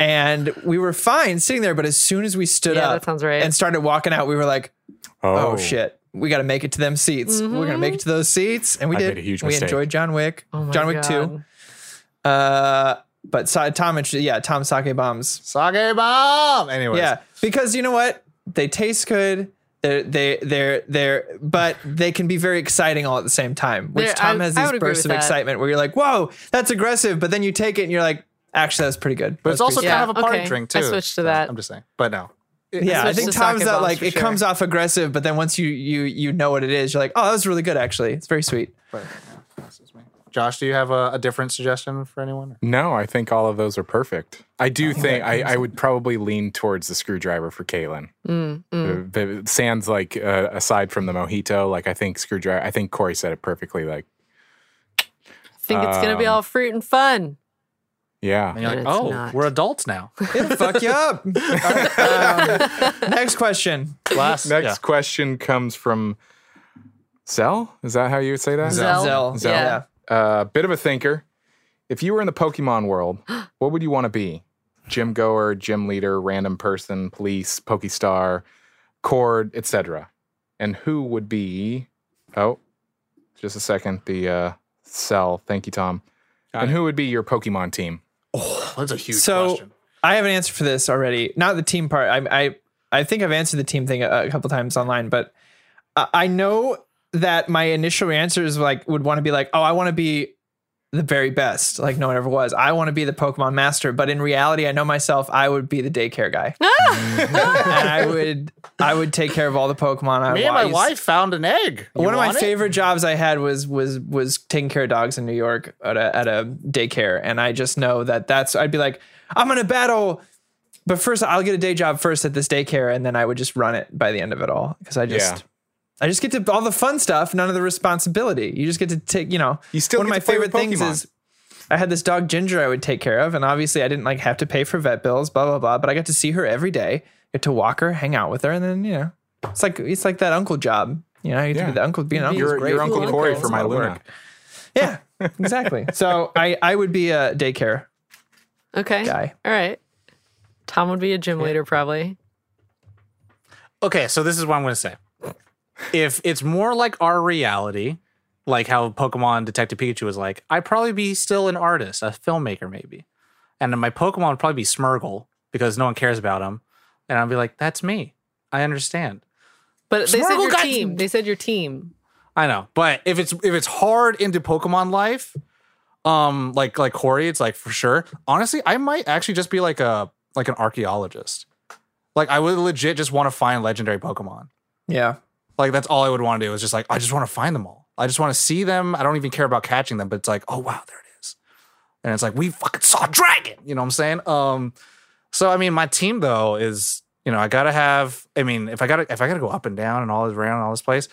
and we were fine sitting there. But as soon as we stood Yeah, up that sounds right. and started walking out, we were like, "Oh, shit." We got to make it to them seats. We're gonna make it to those seats, and we I did. made a huge we mistake. enjoyed John Wick, Oh my John Wick God. two. Uh, but so, Tom, intro- yeah, Tom sake bombs. Sake bomb. Anyways, Yeah, because you know what? They taste good. They're they they're they're but they can be very exciting all at the same time. Which They're- Tom I- has these bursts of that. excitement where you're like, "Whoa, that's aggressive," but then you take it and you're like, "Actually, that's pretty good." but it's also pretty Yeah, kind of a party okay. drink too. I switched to So, that. I'm just saying, but no. It- yeah, I think Tom's that like it sure. comes off aggressive, but then once you you you know what it is, you're like, "Oh, that was really good actually. It's very sweet." but, yeah, this is me. Josh, do you have a, a different suggestion for anyone? No, I think all of those are perfect. I do think I, I would probably lean towards the screwdriver for Kaylin. Mm, mm. Uh, Sans like uh, aside from the mojito, like I think screwdriver. I think Corey said it perfectly. Like, I Think it's gonna be Um, all fruit and fun. yeah, And you're like, oh, not. we're adults now. *laughs* It'll fuck you up. All right, *laughs* um, next question. Last Next yeah. question comes from Zell. Is that how you would say that? Zell. Zell. Zell. Yeah. Uh, bit of a thinker. If you were in the Pokemon world, *gasps* what would you want to be? Gym goer, gym leader, random person, police, Pokestar, cord, etc. And who would be? Oh, just a second. The uh, cell. Thank you, Tom. and who would be your Pokemon team? Oh, that's a huge So question. I have an answer for this already. Not the team part. I I I think I've answered the team thing a, a couple times online, but I, I know that my initial answer is like would want to be like, oh, I want to be the very best, like no one ever was. I want to be the Pokemon master, but in reality, I know myself. I would be the daycare guy, *laughs* ah! and I would I would take care of all the Pokemon. I Me and my wise- wife found an egg. You one of my it? favorite jobs I had was was was taking care of dogs in New York at a at a daycare, and I just know that that's I'd be like I'm gonna battle, but first I'll get a day job first at this daycare, and then I would just run it by the end of it all because I just. Yeah. I just get to all the fun stuff, none of the responsibility. You just get to take, you know. You still one of my favorite things is I had this dog Ginger I would take care of, and obviously I didn't like have to pay for vet bills, blah blah blah. But I got to see her every day, get to walk her, hang out with her, and then you know, it's like it's like that uncle job. You know, you get to Yeah. be the uncle. Being an uncle You're, is Uncle Corey for my It's a lot of Luna. work. Yeah, *laughs* exactly. so I I would be a daycare Okay. guy. All right. Tom would be a gym leader probably. okay, so this is what I'm going to say. If it's more like our reality, like how Pokemon Detective Pikachu was like, I'd probably be still an artist, a filmmaker, maybe. And my Pokemon would probably be Smeargle because no one cares about him. And I'd be like, that's me. I understand. But they said your got- team. They said your team. I know, but if it's if it's hard into Pokemon life, um, like like Corey, it's like for sure. Honestly, I might actually just be like a like an archaeologist. Like I would legit just want to find legendary Pokemon. Yeah. Like that's all I would want to do is just like I just want to find them all. I just want to see them. I don't even care about catching them, but it's like, oh wow, there it is. And it's like we fucking saw a dragon. You know what I'm saying? Um, so I mean, my team though is you know I gotta have. I mean, if I gotta if I gotta go up and down and all this around all this place,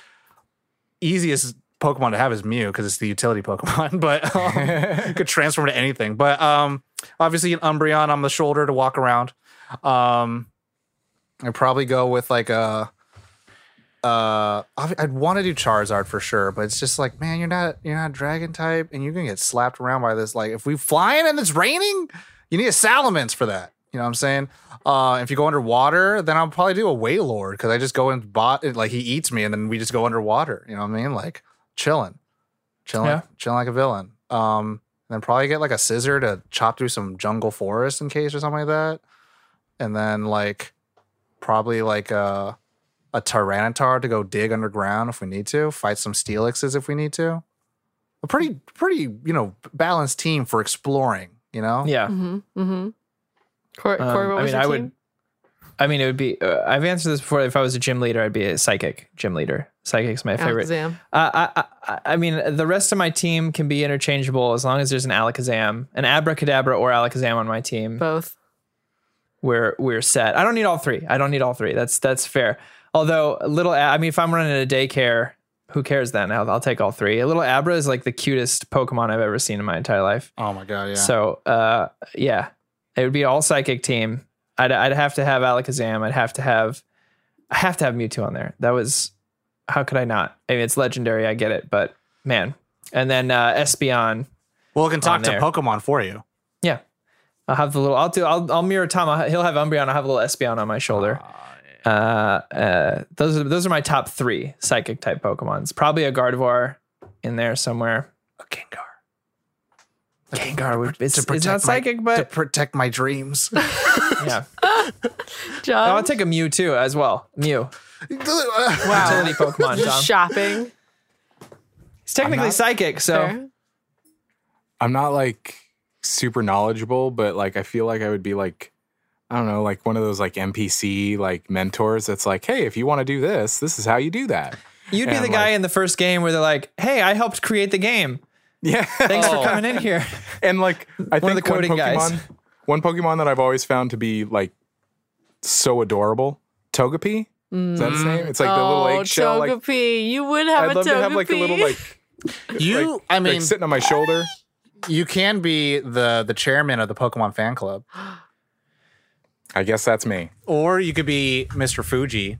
easiest Pokemon to have is Mew because it's the utility Pokemon, *laughs* but um, could transform to anything. But um, obviously an Umbreon on the shoulder to walk around. Um, I'd probably go with like a. Uh, I'd want to do Charizard for sure, but it's just like, man, you're not you're not Dragon type, and you're gonna get slapped around by this. Like, if we flying and it's raining, you need a Salamence for that. You know what I'm saying? Uh, if you go underwater, then I'll probably do a Wailord because I just go and bot like he eats me, and then we just go underwater. You know what I mean? Like chilling, chilling, Yeah. chilling like a villain. Um, and then probably get like a Scizor to chop through some jungle forest in case or something like that. And then like probably like a a Tyranitar to go dig underground if we need to, fight some Steelixes if we need to. A pretty pretty you know balanced team for exploring. You know. Yeah. Mm-hmm. Mm-hmm. Corey, Um, Corey what I mean, your I team? would. I mean, it would be. Uh, I've answered this before. If I was a gym leader, I'd be a psychic gym leader. Psychic's my favorite. Alakazam. Uh, I, I, I mean, the rest of my team can be interchangeable as long as there's an Alakazam, an Abra Kadabra or Alakazam on my team. Both. We're we're set. I don't need all three. I don't need all three. That's that's fair. Although a little, I mean, if I'm running a daycare, who cares then? I'll, I'll take all three. A little Abra is like the cutest Pokemon I've ever seen in my entire life. Oh my god. Yeah. So, uh, yeah, it would be all psychic team. I'd, I'd have to have Alakazam. I'd have to have, I have to have Mewtwo on there. That was, how could I not? I mean, it's legendary. I get it, but man. And then uh, Espeon. well, we can talk to there. Pokemon for you. Yeah, I'll have the little. I'll do. I'll, I'll mirror Tom. I'll- He'll have Umbreon. I'll have a little Espeon on my shoulder. Uh, uh, those are those are my top three psychic type Pokemons. Probably a Gardevoir in there somewhere. A Gengar. Gengar would. It's, to it's protect not my- psychic, to protect my dreams. *laughs* yeah. *laughs* John. I'll take a Mew too as well. Mew. *laughs* wow. Utility Pokemon, Tom. Shopping. It's technically not- psychic, so Fair. I'm not like super knowledgeable, but like I feel like I would be like I don't know, like one of those like NPC like mentors that's like, hey, if you want to do this, this is how you do that. you'd be And, the guy like- in the first game where they're like, "Hey, I helped create the game. Yeah. Thanks Oh. for coming in here." *laughs* and like I One of think the coding one guys. Pokemon, one Pokemon that I've always found to be like so adorable, Togepi. Is that his mm. name? It's like the little oh, eggshell. Like you would have I'd a love Togepi. to have like a little like, *laughs* You, like, I mean, like sitting on my shoulder. you can be the the chairman of the Pokemon fan club, *gasps* *gasps* I guess that's me. or you could be Mr. Fuji,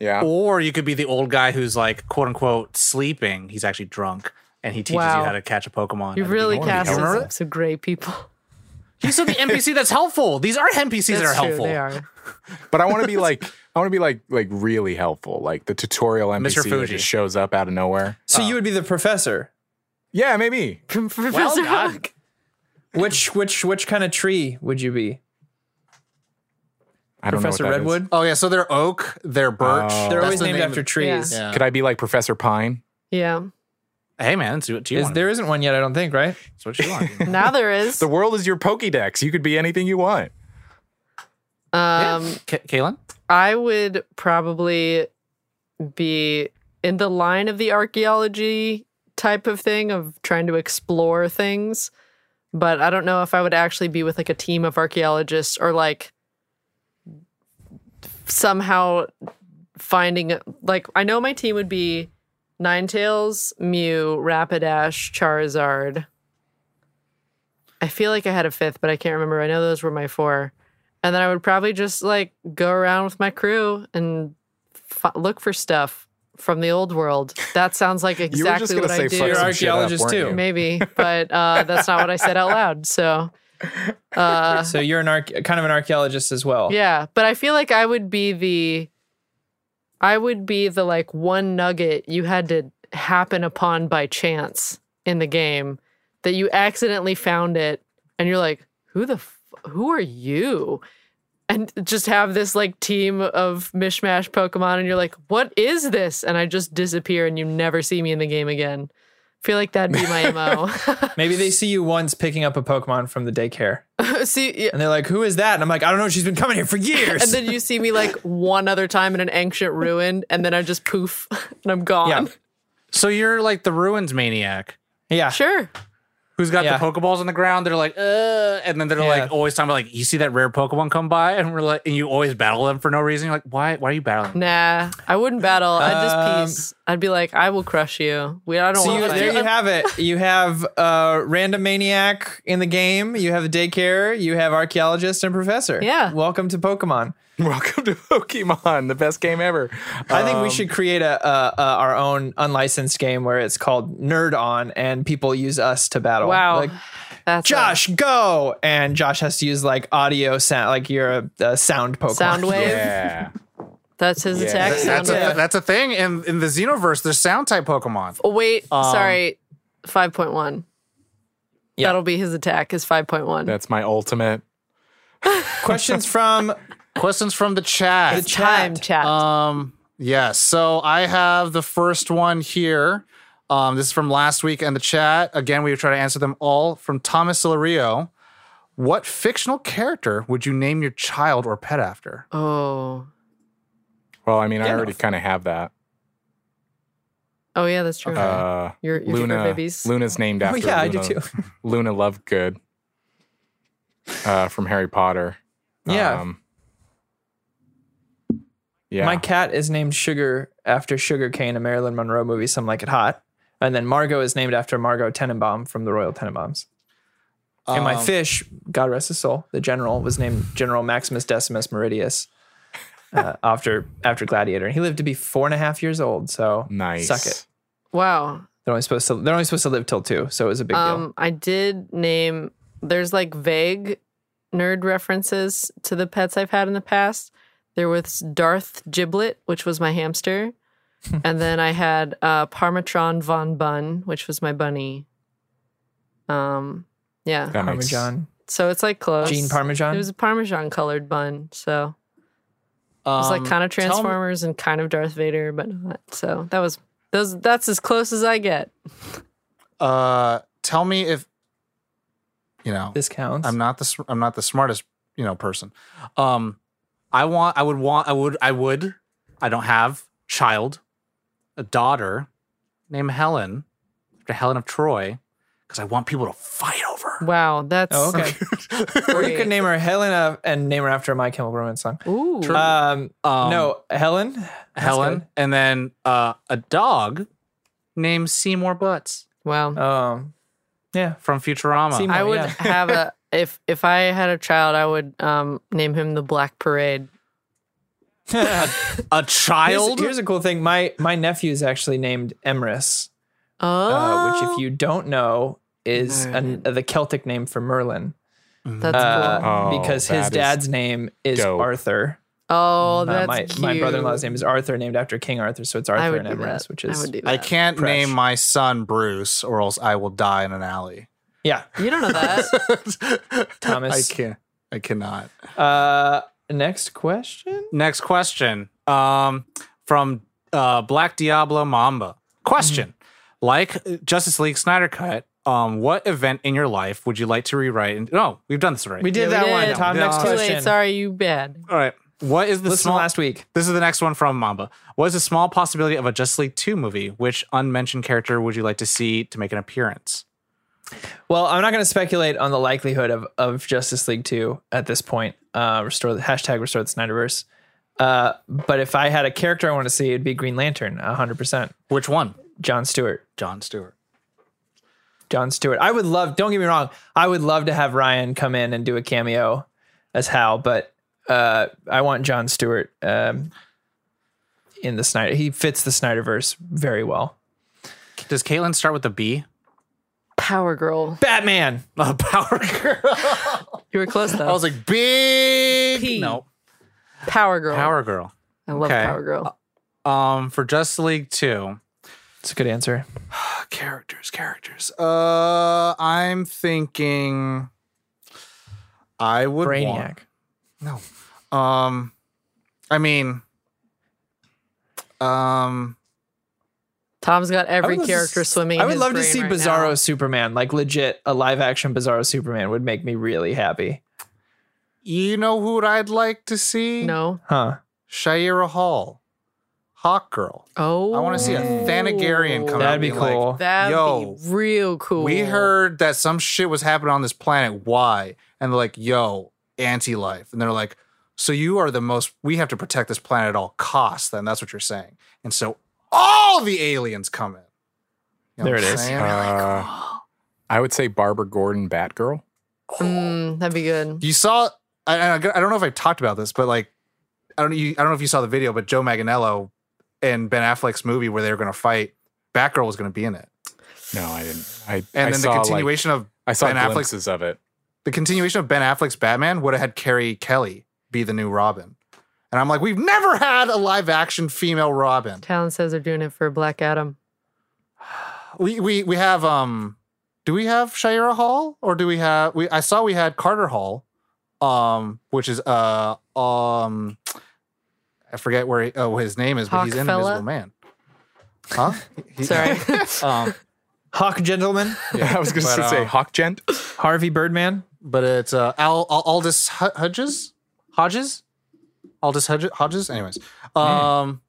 Yeah. or you could be the old guy who's like quote unquote sleeping. He's actually drunk, and he teaches Wow. you how to catch a Pokemon. you really beginning. casted Remember some, that? some great people. He's still the *laughs* NPC that's helpful. These are NPCs that are true, helpful. They are. But I want to be *laughs* like I want to be like like really helpful, like the tutorial NPC that Fuji. just shows up out of nowhere. So you would be the professor. Yeah, maybe. *laughs* Professor done. Oak. Which which which kind of tree would you be? I don't Professor know what that is. Redwood? Oh yeah, so they're oak, they're birch. Oh. They're That's always the named name after of- trees. Yeah. Could I be like Professor Pine? Yeah. Hey man, that's what you Is, want. there isn't one yet, I don't think, right? That's what you want. *laughs* Now there is. The world is your Pokédex. You could be anything you want. Um, K- Kaylin? I would probably be in the line of the archaeology type of thing of trying to explore things. But I don't know if I would actually be with like a team of archaeologists or like somehow finding like I know my team would be Ninetales, Mew, Rapidash, Charizard. I feel like I had a fifth, but I can't remember. I know those were my four. And then I would probably just like go around with my crew and f- look for stuff from the old world. That sounds like *laughs* you were just exactly what say I fuck do. You're some archaeologist too. Maybe, but uh, that's not what I said out loud. So, uh, So you're an arch- kind of an archaeologist as well. yeah. But I feel like I would be the I would be the like one nugget you had to happen upon by chance in the game that you accidentally found it and you're like, who the f- who are you? And just have this like team of mishmash Pokemon and you're like, what is this? And I just disappear and you never see me in the game again. Feel like that'd be my MO. *laughs* Maybe they see you once picking up a Pokemon from the daycare, *laughs* see yeah, and they're like, "Who is that?" And I'm like, "I don't know. She's been coming here for years." and then you see me like *laughs* one other time in an ancient ruin and then I just poof and I'm gone. Yeah. So you're like the ruins maniac yeah, Sure. Who's got Yeah. the Pokeballs on the ground. They're like, uh, and then they're Yeah. like always talking about like, you see that rare Pokemon come by, and we're like, and you always battle them for no reason. You're like, why? Why are you battling? Nah, I wouldn't battle. I'd just Um, peace. I'd be like, I will crush you. We I don't So want you, to there you have it. You have uh, random maniac in the game. You have a daycare. You have archaeologist and professor. Yeah. Welcome to Pokemon. Welcome to Pokemon, the best game ever. I think we Um, should create a, a, a our own unlicensed game where it's called Nerd On, and people use us to battle. Wow. Like, That's a Josh, go! And Josh has to use like audio sound, like you're a, a sound Pokemon. sound wave. Yeah. That's his Yeah. attack. That's a, wave. that's a thing in in the Xenoverse. There's sound type Pokemon. Oh wait, Um, sorry. Five point one. Yeah. That'll be his attack. Is five point one. That's my ultimate. *laughs* Questions from Questions from the chat. the Time chat. chat. Um, yes. So I have the first one here. Um, this is from last week in the chat. Again, we try to answer them all from Thomas Silario. What fictional character would you name your child or pet after? oh. Well, I mean, I Gandalf. already kind of have that. Oh yeah, that's true. Uh, your your Luna. babies. Luna's named after. Oh after. yeah, I do too. *laughs* Luna Lovegood uh, from Harry Potter. Yeah. Um, yeah. My cat is named Sugar after Sugar Kane, a Marilyn Monroe movie, Some Like It Hot. And then Margot is named after Margot Tenenbaum from the Royal Tenenbaums. and my Um, fish, God rest his soul, the general was named General Maximus Decimus Meridius uh, *laughs* after after Gladiator. And he lived to be four and a half years old. So nice. suck it. Wow. They're only supposed to they're only supposed to live till two, so it was a big deal. Um, I did name. There's like vague nerd references to the pets I've had in the past. There was Darth Giblet, which was my hamster, and then I had uh, Parmetron von Bun, which was my bunny. Um, yeah. That makes Parmesan. So it's like close. Gene Parmesan. It was a Parmesan colored bun, so it was like um, kind of tell me- Transformers and kind of Darth Vader, but not. So that was those. That's as close as I get. uh, tell me if you know. this counts. I'm not the I'm not the smartest you know person. Um, I want I would want I would I would I don't have child, a daughter named Helen, after Helen of Troy, because I want people to fight over. her. Wow, that's oh, okay. *laughs* *laughs* or you could name her Helena and name her after a My Chemical Romance song. Ooh, Um, Um, no, Helen. Helen, good. and then uh, a dog named Seymour Butts wow. Um, yeah. from Futurama. Seymour. I would yeah. have a if if I had a child, I would um name him the Black Parade. *laughs* a Here's, child. here's a cool thing. My my nephew is actually named Emrys, Oh, uh, which, if you don't know, is an, the Celtic name for Merlin. that's Uh, cool. Oh, because that his is dad's name is dope. Arthur. Oh, Uh, that's my cute. my brother-in-law's name is Arthur, named after King Arthur. So it's Arthur and Emrys, that. which I is would do that. I can't fresh. name my son Bruce, or else I will die in an alley. yeah. You don't know that. *laughs* Thomas. I can't. I cannot. Uh, next question. Next question. Um, from uh, Black Diablo Mamba. Question: Like Justice League Snyder Cut, um, what event in your life would you like to rewrite? And no, we've done this already. We did Yeah, we that one. did. Tom, Yeah. next Too Too question. late. Sorry, you bad. All right. What is the Listen small? last week. This is the next one from Mamba. What is the small possibility of a Justice League two movie? Which unmentioned character would you like to see to make an appearance? Well, I'm not going to speculate on the likelihood of, of Justice League 2 at this point. Uh, restore the hashtag restore the Snyderverse. Uh, but if I had a character I want to see, it'd be Green Lantern, 100%. Which one? John Stewart. John Stewart. John Stewart. I would love, don't get me wrong, I would love to have Ryan come in and do a cameo as Hal, but uh, I want John Stewart um, in the Snyder. He fits the Snyderverse very well. Does Caitlin start with a B? Power Girl. Batman. *laughs* Uh, Power Girl. You were close though. I was like big. P. No, Power Girl. Power Girl. I love okay. Power Girl. Um, for Justice League two, It's a good answer. *sighs* characters, characters. Uh, I'm thinking. I would Brainiac. Want, no. Um, I mean, um, Tom's got every would love to character s- swimming. I in would his love to see right Bizarro now. Superman, like legit a live action Bizarro Superman would make me really happy. you know who I'd like to see? No. Huh. Shaira Hall, Hawk Girl. Oh, I want to see a oh. Thanagarian come out. That'd be being like, cool. That'd Yo, be real cool. We heard that some shit was happening on this planet. Why? And they're like, yo, anti life. And they're like, so you are the most, we have to protect this planet at all costs. Then that's what you're saying. And so all the aliens come in. You know There it is. it I'm is. saying? Uh, I would say Barbara Gordon Batgirl. Mm, that'd be good. you saw, I, I I don't know if I talked about this, but like, I don't, you, I don't know if you saw the video, but Joe Manganiello and Ben Affleck's movie where they were going to fight, Batgirl was going to be in it. No, I didn't. I And I then saw, the like- continuation of I saw Ben Affleck's- glimpses of it. the continuation of Ben Affleck's Batman would have had Carrie Kelly be the new Robin. And I'm like, we've never had a live action female Robin. Talon says they're doing it for Black Adam. *sighs* We we we have um do we have Shira Hall or do we have we I saw we had Carter Hall um which is uh um I forget where he, oh his name is but he's in Hawkfella? Invisible Man. Huh? He- Sorry. *laughs* um Hawk Gentleman, *laughs* I was going but, to say uh, Hawk Gent. Harvey Birdman. but it's uh Al, Al Aldis Hu- Hodges Hodges Aldis Hodges Hodges? Anyways. Um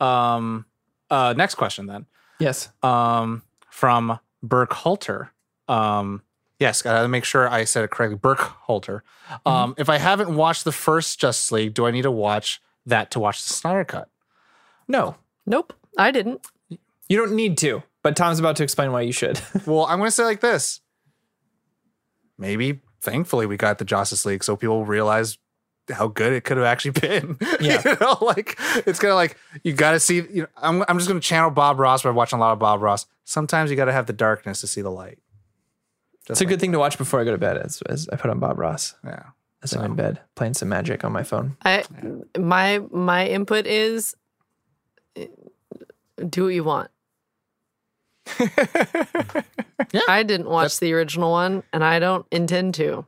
um uh next question then. Yes. um from Burke Halter. Um yes gotta make sure I said it correctly. Burke Halter. Um if I haven't watched the first Justice League do I need to watch that to watch the Snyder cut? No, nope, I didn't. you don't need to. But Tom's about to explain why you should. *laughs* well I'm gonna say like this. Maybe thankfully we got the Justice League so people realize how good it could have actually *laughs* been. *laughs* Yeah. you know, like it's kind of like you got to see. You know, I'm I'm just gonna channel Bob Ross by watching a lot of Bob Ross. Sometimes you got to have the darkness to see the light. Just it's a like- good thing to watch before I go to bed. As, as I put on Bob Ross Yeah. as I'm in bed playing some magic on my phone. I my my input is do what you want. *laughs* I didn't watch the original one and I don't intend to.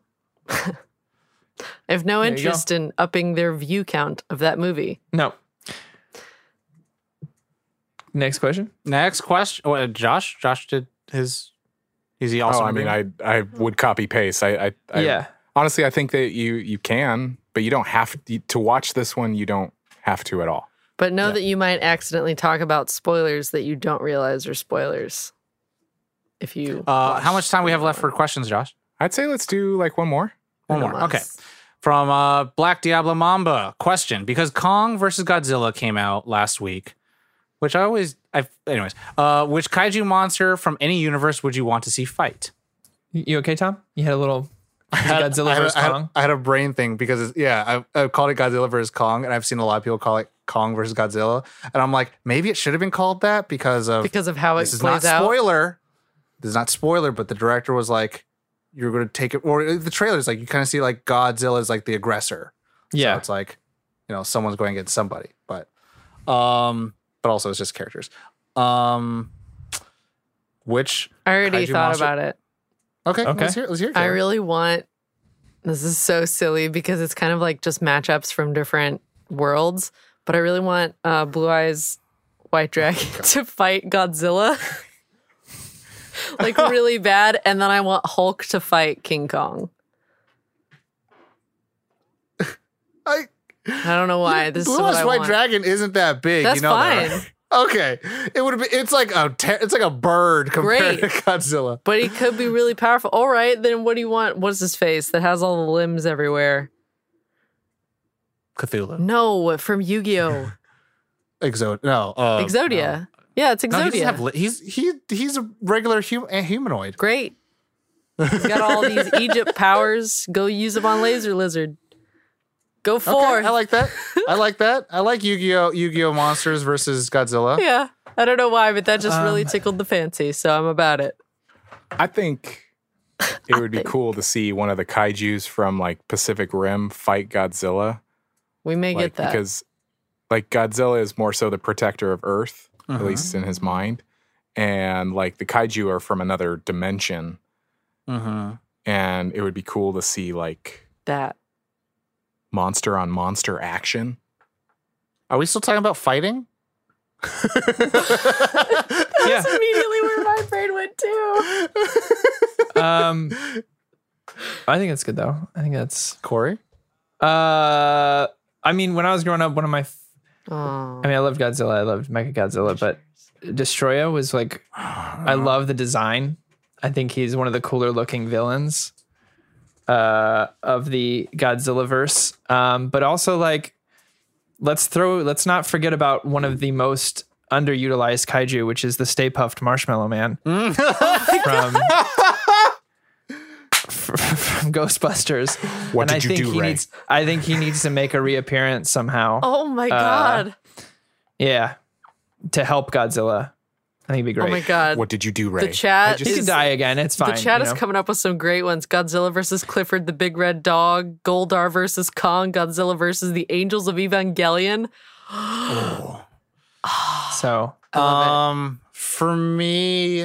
I have no There interest in upping their view count of that movie. No. Next question. Next question. Oh, uh, Josh. Josh did his. Is he also? Oh, I mean, I I would copy paste. I, I, I yeah. honestly, I think that you you can, but you don't have to, to watch this one. You don't have to at all. But know that you might accidentally talk about spoilers that you don't realize are spoilers. If you Uh, how much time we have left for questions, Josh? I'd say let's do like one more. One more. Okay. From uh, Black Diablo Mamba. Question: Because Kong versus Godzilla came out last week, which I always, I, anyways, uh, which kaiju monster from any universe would you want to see fight? You you okay, Tom? You had a little *laughs* Godzilla I had, versus I had- Kong. I had a brain thing because it's, yeah, I, I called it Godzilla versus Kong, and I've seen a lot of people call it Kong versus Godzilla, and I'm like, maybe it should have been called that because of because of how it this is not out. spoiler. This is not spoiler, but the director was like, you're going to take it, or the trailer's like, you kind of see like Godzilla is like the aggressor. So Yeah. it's like, you know, someone's going against somebody, but, um, but also it's just characters. Um, which I already kaiju thought monster- about it. okay, Okay. let's hear, let's hear. it, I really want this is so silly because it's kind of like just matchups from different worlds, but I really want uh, Blue Eyes White Dragon *laughs* to fight Godzilla. *laughs* *laughs* like really bad, and then I want Hulk to fight King Kong. *laughs* I, I don't know why. This is Blue what I White want. Dragon isn't that big. That's you know that, fine. right? *laughs* Okay, it would be. It's like a. Ter- it's like a bird compared Great. to Godzilla. But he could be really powerful. All right, then what do you want? What's his face that has all the limbs everywhere? Cthulhu, No, from Yu Gi Oh! Exod, no, uh, Exodia. Yeah, it's No, he Exodia. have li- he's he he's a regular hum- a humanoid. Great. He's got all these *laughs* Egypt powers. Go use them on Laser Lizard. Go Okay, forth. I like that. I *laughs* like that. I like Yu-Gi-Oh! Yu-Gi-Oh! monsters versus Godzilla. yeah. I don't know why, but that just really Um, tickled the fancy, so I'm about it. I think it would be cool to see one of the kaiju's from like Pacific Rim fight Godzilla. We may Like get that. because Like Godzilla is more so the protector of Earth, at Mhm. least in his mind, and like the kaiju are from another dimension. Mm-hmm. And it would be cool to see like That. monster on monster action. Are we still talking about fighting? *laughs* Yeah. immediately where my brain went to. *laughs* Um, I think it's good though. I think that's. Corey? Uh, I mean, when I was growing up, one of my. F- Oh. I mean, I loved Godzilla. I loved Mecha Godzilla, but Destoroyah was like. I love the design. I think he's one of the cooler looking villains uh, of the Godzilla verse. Um, but also like, let's throw. Let's not forget about one of the most underutilized kaiju, which is the Stay Puft Marshmallow Man *laughs* from. From Ghostbusters. What and did I you think do, he Ray? needs I think he needs to make a reappearance somehow. *laughs* Oh my god. Yeah. To help Godzilla. I think it'd be great. Oh my god. What did you do, Ray? The chat just- He is- could die again. It's fine. the chat you is coming up with some great ones. Godzilla versus Clifford the Big Red Dog, Goldar versus Kong, Godzilla versus the Angels of Evangelion. *gasps* So I love Um, for me,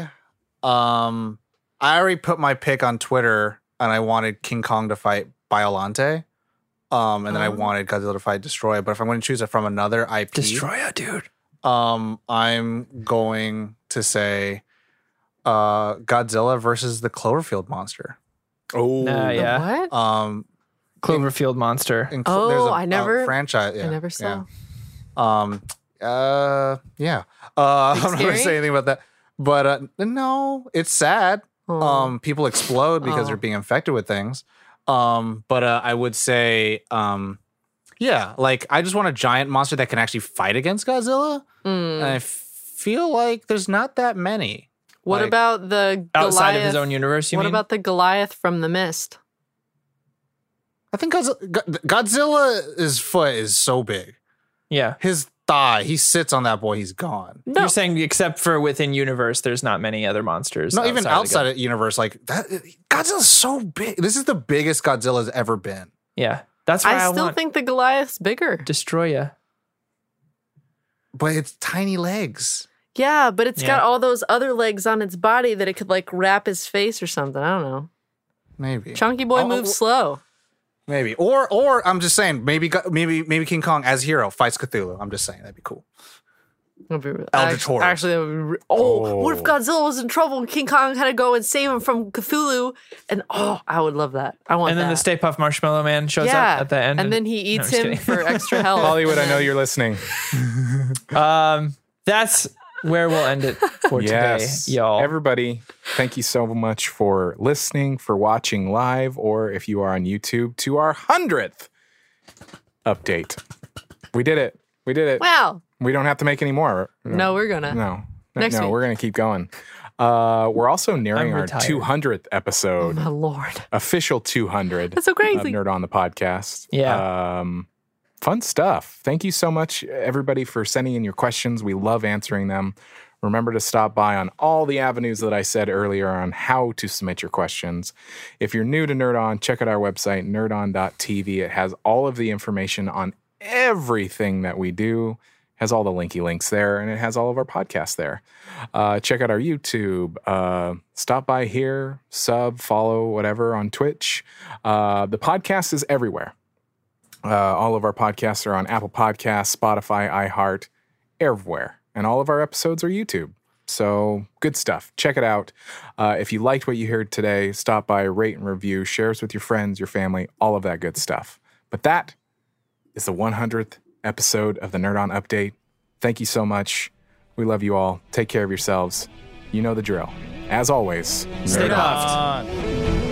um, I already put my pick on Twitter, and I wanted King Kong to fight Biollante. Um, and then I Oh. wanted Godzilla to fight Destroy. But if I'm going to choose it from another IP, Destroyer, dude. um, I'm going to say, uh, Godzilla versus the Cloverfield monster. oh, Nah, it. yeah. What? Um, Cloverfield monster. in Oh, there's a, I never- uh, franchise. Yeah, I never saw. yeah. Um. Uh. Yeah. Uh. *laughs* I'm not gonna say anything about that. But uh, no, it's sad. Oh. Um. People explode because Oh. they're being infected with things. Um. But uh, I would say. Um. Yeah. Like I just want a giant monster that can actually fight against Godzilla. Mm. And I feel like there's not that many. What like- about the Outside of his own universe, you what mean? about the Goliath from the Mist? I think Godzilla, Go- Godzilla's foot is so big. yeah. His thigh. He sits on that boy. He's gone. No. You're saying except for within universe, there's not many other monsters. No, even outside go- of universe, like that. Godzilla's so big. This is the biggest Godzilla's ever been. Yeah. That's why I, I still want think the Goliath's bigger. Destoroyah. But it's tiny legs. Yeah, but it's got all those other legs on its body that it could like wrap his face or something. I don't know. Maybe. Chunky boy Oh, oh moves oh, slow. Maybe. Or or I'm just saying, maybe maybe maybe King Kong as hero fights Cthulhu. I'm just saying that'd be cool. That'd be- Eldritch act- Horrors. Actually, that would be re- oh, what if Oh. Godzilla was in trouble and King Kong had to go and save him from Cthulhu? And oh, I would love that. I want And then that. the Stay Puff Marshmallow Man shows yeah, up at the end. and then he eats just him for extra *laughs* health. Hollywood, I know you're listening. *laughs* um, that's where we'll end it for yes, today, y'all. Everybody, thank you so much for listening, for watching live, or if you are on YouTube, to our hundredth update. We did it. We did it. Wow. We don't have to make any more. No, we're gonna. No. No, Next no, week. we're going to keep going. Uh, we're also nearing our retired. 200th Oh episode, my lord, official 200 that's so of crazy. Nerd on the podcast. Yeah. Um, fun stuff. Thank you so much, everybody, for sending in your questions. We love answering them. Remember to stop by on all the avenues that I said earlier on how to submit your questions. If you're new to Nerd On, check out our website, nerdon.tv. It has all of the information on everything that we do, has all the linky links there, and it has all of our podcasts there. Uh, check out our YouTube. Uh, stop by here, sub, follow, whatever on Twitch. Uh, the podcast is everywhere. Uh, all of our podcasts are on Apple Podcasts, Spotify, iHeart, everywhere. And all of our episodes are YouTube. So good stuff. Check it out. Uh, if you liked what you heard today, stop by, rate and review, share us with your friends, your family, all of that good stuff. But that is the 100th episode of the Nerd On Update. Thank you so much. We love you all. Take care of yourselves. You know the drill. As always, Stay nerd on. puffed. on.